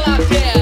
still out there.